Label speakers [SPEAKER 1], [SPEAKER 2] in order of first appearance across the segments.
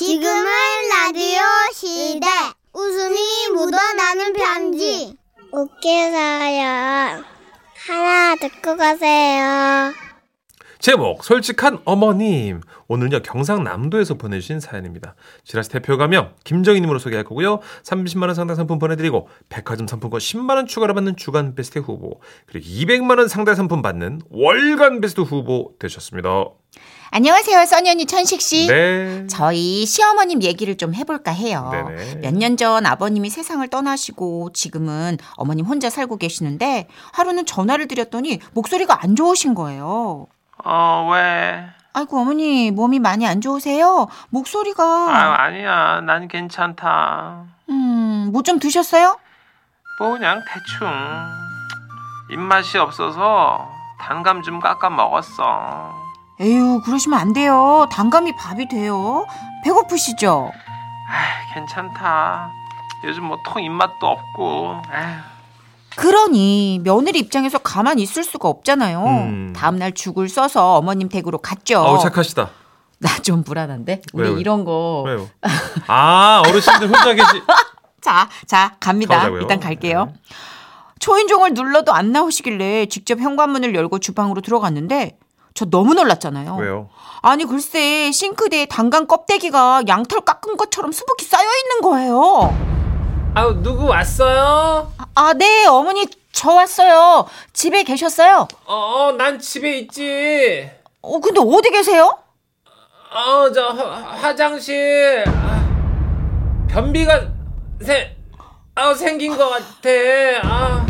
[SPEAKER 1] 지금은 라디오 시대. 웃음이 묻어나는 편지. 웃겨서요. 하나 듣고 가세요.
[SPEAKER 2] 제목 솔직한 어머님 오늘은요 경상남도에서 보내주신 사연입니다 지라시 대표 가명 김정희님으로 소개할 거고요 30만 원 상당 상품 보내드리고 백화점 상품권 10만 원 추가로 받는 주간 베스트 후보 그리고 200만 원 상당 상품 받는 월간 베스트 후보 되셨습니다
[SPEAKER 3] 안녕하세요, 써니언니 천식 씨.
[SPEAKER 2] 네
[SPEAKER 3] 저희 시어머님 얘기를 좀 해볼까 해요. 몇 년 전 아버님이 세상을 떠나시고 지금은 어머님 혼자 살고 계시는데 하루는 전화를 드렸더니 목소리가 안 좋으신 거예요.
[SPEAKER 4] 어, 왜?
[SPEAKER 3] 아이고 어머니 몸이 많이 안 좋으세요? 목소리가
[SPEAKER 4] 아, 아니야. 난 괜찮다.
[SPEAKER 3] 음뭐 좀 드셨어요?
[SPEAKER 4] 뭐 그냥 대충. 입맛이 없어서 단감 좀 깎아 먹었어.
[SPEAKER 3] 에휴 그러시면 안 돼요. 단감이 밥이 돼요. 배고프시죠?
[SPEAKER 4] 아, 괜찮다. 요즘 뭐 통 입맛도 없고. 에휴.
[SPEAKER 3] 그러니 며느리 입장에서 가만히 있을 수가 없잖아요.
[SPEAKER 2] 음.
[SPEAKER 3] 다음날 죽을 써서 어머님 댁으로 갔죠.
[SPEAKER 2] 어우 착하시다
[SPEAKER 3] 나 좀 불안한데 우리
[SPEAKER 2] 왜요?
[SPEAKER 3] 이런 거.
[SPEAKER 2] 왜요 아 어르신들 혼자 계시
[SPEAKER 3] 자, 자 갑니다.
[SPEAKER 2] 가보자고요.
[SPEAKER 3] 일단 갈게요.
[SPEAKER 2] 네.
[SPEAKER 3] 초인종을 눌러도 안 나오시길래 직접 현관문을 열고 주방으로 들어갔는데 저 너무 놀랐잖아요.
[SPEAKER 2] 왜요
[SPEAKER 3] 아니 글쎄 싱크대에 단감 껍데기가 양털 깎은 것처럼 수북히 쌓여 있는 거예요.
[SPEAKER 5] 아우 누구 왔어요?
[SPEAKER 3] 아, 네 어머니 저 왔어요. 집에 계셨어요?
[SPEAKER 5] 어, 어, 난 집에 있지.
[SPEAKER 3] 어, 근데 어디 계세요?
[SPEAKER 5] 어, 저 화, 화장실. 아, 변비가 세, 아, 생긴 것 같아. 아,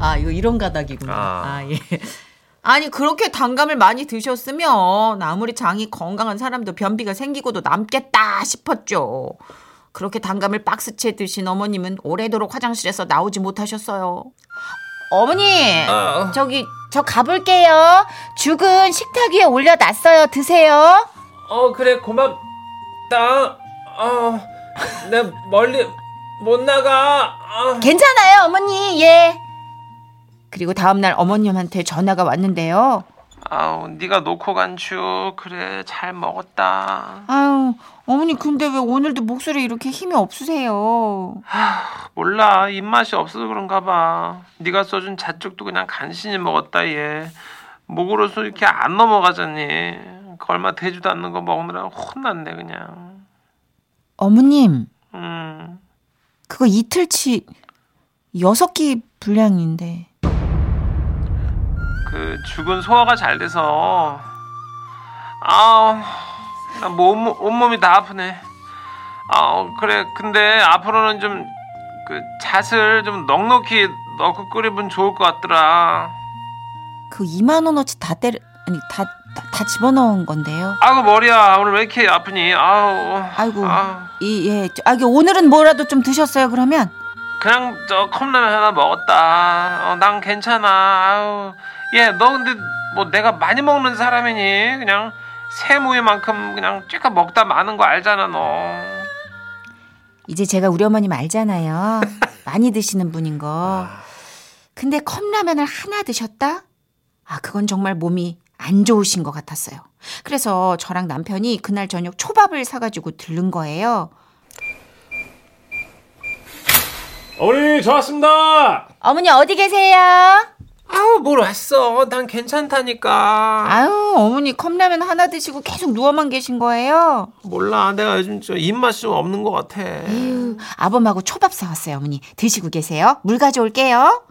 [SPEAKER 3] 아, 이거 이런 가닥이구나.
[SPEAKER 2] 아.
[SPEAKER 3] 아, 예. 아니, 그렇게 단감을 많이 드셨으면 아무리 장이 건강한 사람도 변비가 생기고도 남겠다 싶었죠. 그렇게 단감을 박스채 드신 어머님은 오래도록 화장실에서 나오지 못하셨어요. 어머니,
[SPEAKER 5] 어.
[SPEAKER 3] 저기, 저 가볼게요. 죽은 식탁 위에 올려놨어요. 드세요.
[SPEAKER 5] 어, 그래, 고맙다. 어, 내 멀리 못 나가. 아.
[SPEAKER 3] 괜찮아요, 어머니. 예. 그리고 다음날 어머님한테 전화가 왔는데요.
[SPEAKER 4] 아우, 네가 놓고 간 죽. 그래, 잘 먹었다.
[SPEAKER 3] 아유, 어머니 근데 왜 오늘도 목소리 이렇게 힘이 없으세요?
[SPEAKER 4] 몰라. 입맛이 없어서 그런가 봐. 네가 써준 잣죽도 그냥 간신히 먹었다, 얘. 목으로서 이렇게 안 넘어가잖니. 그 얼마 되지도 않는 거 먹느라 혼났네, 그냥.
[SPEAKER 3] 어머님,
[SPEAKER 4] 음.
[SPEAKER 3] 그거 이틀치 여섯 끼 분량인데.
[SPEAKER 4] 그 죽은 소화가 잘 돼서. 아우 나 뭐 온몸, 온몸이 다 아프네. 아우 그래. 근데 앞으로는 좀 그 잣을 좀 넉넉히 넣고 끓이면 좋을 것 같더라.
[SPEAKER 3] 그 2만 원어치 다 때려 아니 다다 집어넣은 건데요.
[SPEAKER 4] 아우 머리야. 오늘 왜 이렇게 아프니? 아우.
[SPEAKER 3] 아이고, 이 예, 저, 아 이게 오늘은 뭐라도 좀 드셨어요? 그러면?
[SPEAKER 4] 그냥 저 컵라면 하나 먹었다. 어, 난 괜찮아. 아우 얘너 근데 뭐 내가 많이 먹는 사람이니 그냥 새무이만큼 그냥 쬐까 먹다 마는 거 알잖아 너
[SPEAKER 3] 이제 제가 우리 어머님 알잖아요. 많이 드시는 분인 거. 근데 컵라면을 하나 드셨다? 아, 그건 정말 몸이 안 좋으신 것 같았어요. 그래서 저랑 남편이 그날 저녁 초밥을 사가지고 들른 거예요.
[SPEAKER 5] 어머니, 저 왔습니다.
[SPEAKER 3] 어머니 어디 계세요?
[SPEAKER 5] 아우, 뭘 왔어. 난 괜찮다니까.
[SPEAKER 3] 아유, 어머니 컵라면 하나 드시고 계속 누워만 계신 거예요?
[SPEAKER 4] 몰라 내가 요즘 좀 입맛이 좀 없는 것 같아
[SPEAKER 3] 에휴, 아범하고 초밥 사왔어요, 어머니. 드시고 계세요. 물 가져올게요.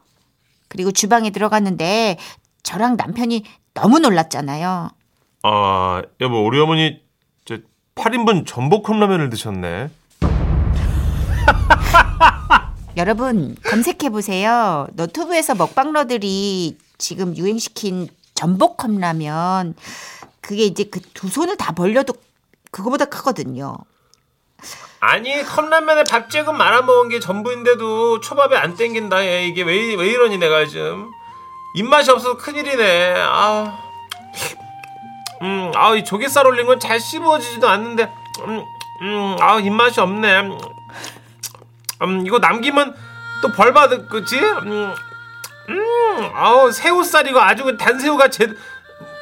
[SPEAKER 3] 그리고 주방에 들어갔는데 저랑 남편이 너무 놀랐잖아요.
[SPEAKER 2] 아 여보 우리 어머니 저 8인분 전복 컵라면을 드셨네
[SPEAKER 3] 여러분 검색해 보세요. 너튜브에서 먹방러들이 지금 유행시킨 전복 컵라면 그게 이제 그 두 손을 다 벌려도 그거보다 크거든요.
[SPEAKER 5] 아니, 컵라면에 밥 조금 말아 먹은 게 전부인데도 초밥이 안 땡긴다. 얘. 이게 왜, 왜 이러니, 내가 지금. 입맛이 없어서 큰일이네. 아 음, 아, 이 조개살 올린 건 잘 씹어지지도 않는데, 음, 음, 아, 입맛이 없네. 음, 이거 남기면 또 벌 받을 거지? 음, 음, 아우, 새우살 이거 아주 단새우가 제,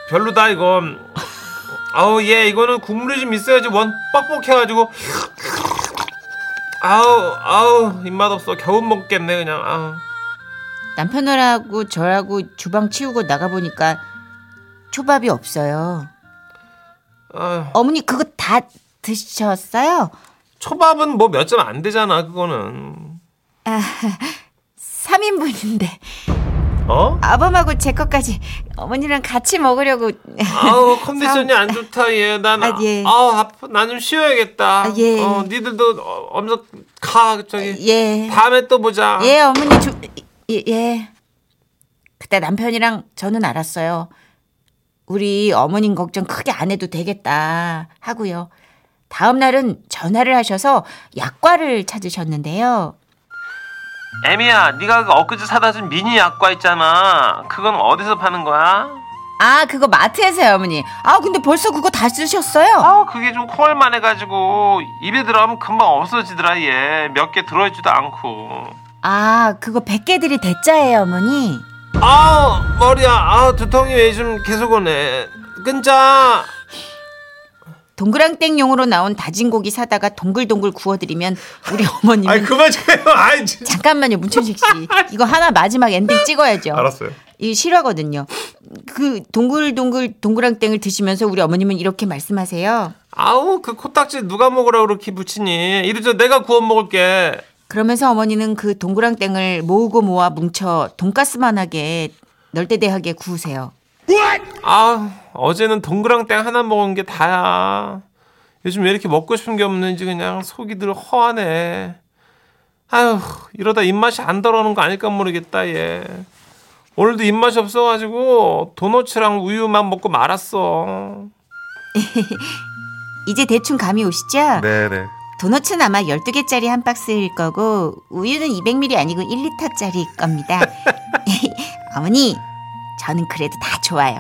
[SPEAKER 5] 별로다, 이거. 아우 얘 이거는 국물이 좀 있어야지 원 뻑뻑해가지고 아우 아우 입맛 없어 겨우 먹겠네 그냥 아우
[SPEAKER 3] 남편하고 저하고 주방 치우고 나가 보니까 초밥이 없어요.
[SPEAKER 5] 아유.
[SPEAKER 3] 어머니 그거 다 드셨어요?
[SPEAKER 5] 초밥은 뭐 몇 점 안 되잖아 그거는
[SPEAKER 3] 3인분인데
[SPEAKER 5] 어?
[SPEAKER 3] 아범하고 제 것까지 어머니랑 같이 먹으려고
[SPEAKER 5] 아우 컨디션이 안 좋다 얘 난
[SPEAKER 3] 아, 예.
[SPEAKER 5] 아우 아파 나좀 쉬어야겠다
[SPEAKER 3] 아, 예.
[SPEAKER 5] 어 니들도 어, 엄청 가 저기
[SPEAKER 3] 예.
[SPEAKER 5] 다음에 또 보자
[SPEAKER 3] 예, 어머니 주, 예, 예. 그때 남편이랑 저는 알았어요. 우리 어머님 걱정 크게 안 해도 되겠다 하고요. 다음 날은 전화를 하셔서 약과를 찾으셨는데요.
[SPEAKER 4] 애미야, 네가 그 엊그제 사다 준 미니 약과 있잖아. 그건 어디서 파는 거야?
[SPEAKER 3] 아, 그거 마트에서요, 어머니. 아, 근데 벌써 그거 다 쓰셨어요?
[SPEAKER 4] 아, 그게 좀 콩알만 해가지고 입에 들어가면 금방 없어지더라 얘. 몇 개 들어있지도 않고.
[SPEAKER 3] 아, 그거 100개들이 대짜예요, 어머니.
[SPEAKER 5] 아우 머리야 아우 두통이 왜좀 계속 오네 끊자
[SPEAKER 3] 동그랑땡용으로 나온 다진 고기 사다가 동글동글 구워드리면 우리 어머님은
[SPEAKER 5] 아이 그만 좀 해요 아이 진짜
[SPEAKER 3] 잠깐만요, 문천식 씨. 이거 하나 마지막 엔딩 찍어야죠.
[SPEAKER 5] 알았어요
[SPEAKER 3] 이 실화거든요. 그 동글동글 동그랑땡을 드시면서 우리 어머님은 이렇게 말씀하세요.
[SPEAKER 5] 아우 그 코딱지 누가 먹으라고 그렇게 붙이니 이러죠 내가 구워 먹을게
[SPEAKER 3] 그러면서 어머니는 그 동그랑땡을 모으고 모아 뭉쳐 돈가스만하게 널대대하게 구우세요.
[SPEAKER 5] 아 어제는 동그랑땡 하나 먹은 게 다야. 요즘 왜 이렇게 먹고 싶은 게 없는지 그냥 속이 늘 허하네. 아휴 이러다 입맛이 안 돌아오는 거 아닐까 모르겠다 얘. 오늘도 입맛이 없어가지고 도너츠랑 우유만 먹고 말았어.
[SPEAKER 3] 이제 대충 감이 오시죠?
[SPEAKER 5] 네네.
[SPEAKER 3] 도너츠는 아마 12개짜리 한 박스일 거고 우유는 200ml 아니고 1리터짜리일 겁니다. 어머니, 저는 그래도 다 좋아요.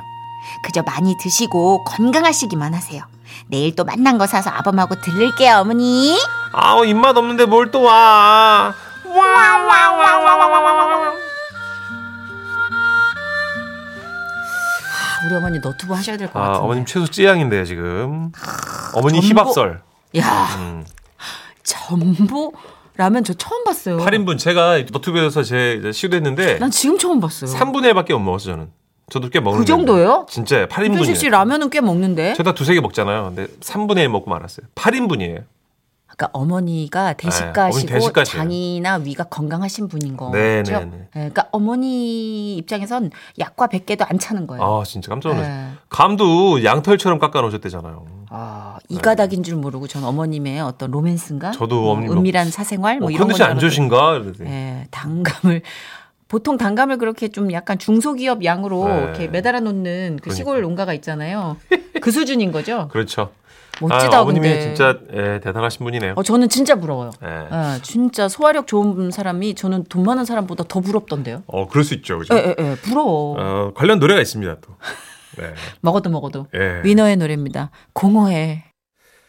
[SPEAKER 3] 그저 많이 드시고 건강하시기만 하세요. 내일 또 만난 거 사서 아범하고 들를게요, 어머니.
[SPEAKER 5] 아우 입맛 없는데 뭘 또 와.
[SPEAKER 3] 우리 어머니 너튜브 하셔야 될것
[SPEAKER 5] 아,
[SPEAKER 3] 같은데.
[SPEAKER 5] 어머님 최소 찌양인데요 지금. 어머니
[SPEAKER 3] 전복.
[SPEAKER 5] 희밥설.
[SPEAKER 3] 야,
[SPEAKER 5] 음.
[SPEAKER 3] 전보 라면 저 처음 봤어요.
[SPEAKER 5] 8인분 제가 너튜브에서 제 시도했는데
[SPEAKER 3] 난 지금 처음 봤어요.
[SPEAKER 5] 3분의 1밖에 못 먹었어요 저는. 저도 꽤 먹는
[SPEAKER 3] 그 정도예요?
[SPEAKER 5] 진짜
[SPEAKER 3] 현식 씨
[SPEAKER 5] 8인분이에요.
[SPEAKER 3] 라면은 꽤 먹는데.
[SPEAKER 5] 저다 두세 개 먹잖아요. 근데 3분의 1 먹고 말았어요. 8인분이에요.
[SPEAKER 3] 아까 어머니가
[SPEAKER 5] 네,
[SPEAKER 3] 대식가시고
[SPEAKER 5] 대식가시에요.
[SPEAKER 3] 장이나 위가 건강하신 분인 거죠.
[SPEAKER 5] 네, 네, 네.
[SPEAKER 3] 네, 그러니까 어머니 입장에선 약과 100개도 안 차는 거예요.
[SPEAKER 5] 아 진짜 깜짝 놀랐어요.
[SPEAKER 3] 네.
[SPEAKER 5] 감도 양털처럼 깎아 놓으셨대잖아요.
[SPEAKER 3] 아, 이 가닥인 줄 모르고 전 어머님의 어떤 로맨스인가?
[SPEAKER 5] 저도
[SPEAKER 3] 뭐
[SPEAKER 5] 어머님
[SPEAKER 3] 은밀한 사생활 뭐
[SPEAKER 5] 어,
[SPEAKER 3] 이런
[SPEAKER 5] 컨디션
[SPEAKER 3] 건안줄 알았더니
[SPEAKER 5] 좋으신가? 이러더니.
[SPEAKER 3] 예, 단감을 보통 단감을 그렇게 좀 약간 중소기업 양으로
[SPEAKER 5] 네.
[SPEAKER 3] 이렇게 매달아 놓는 그
[SPEAKER 5] 그러니까.
[SPEAKER 3] 시골 농가가 있잖아요. 그 수준인 거죠.
[SPEAKER 5] 그렇죠.
[SPEAKER 3] 멋지다
[SPEAKER 5] 아, 어머님이
[SPEAKER 3] 근데.
[SPEAKER 5] 진짜 예, 대단하신 분이네요.
[SPEAKER 3] 어, 저는 진짜 부러워요.
[SPEAKER 5] 예.
[SPEAKER 3] 예, 진짜 소화력 좋은 사람이 저는 돈 많은 사람보다 더 부럽던데요.
[SPEAKER 5] 어 그럴 수 있죠, 그죠?
[SPEAKER 3] 예, 예, 예, 부러워.
[SPEAKER 5] 어, 관련 노래가 있습니다 또. 네.
[SPEAKER 3] 먹어도 먹어도.
[SPEAKER 5] 예.
[SPEAKER 3] 위너의 노래입니다. 공허해.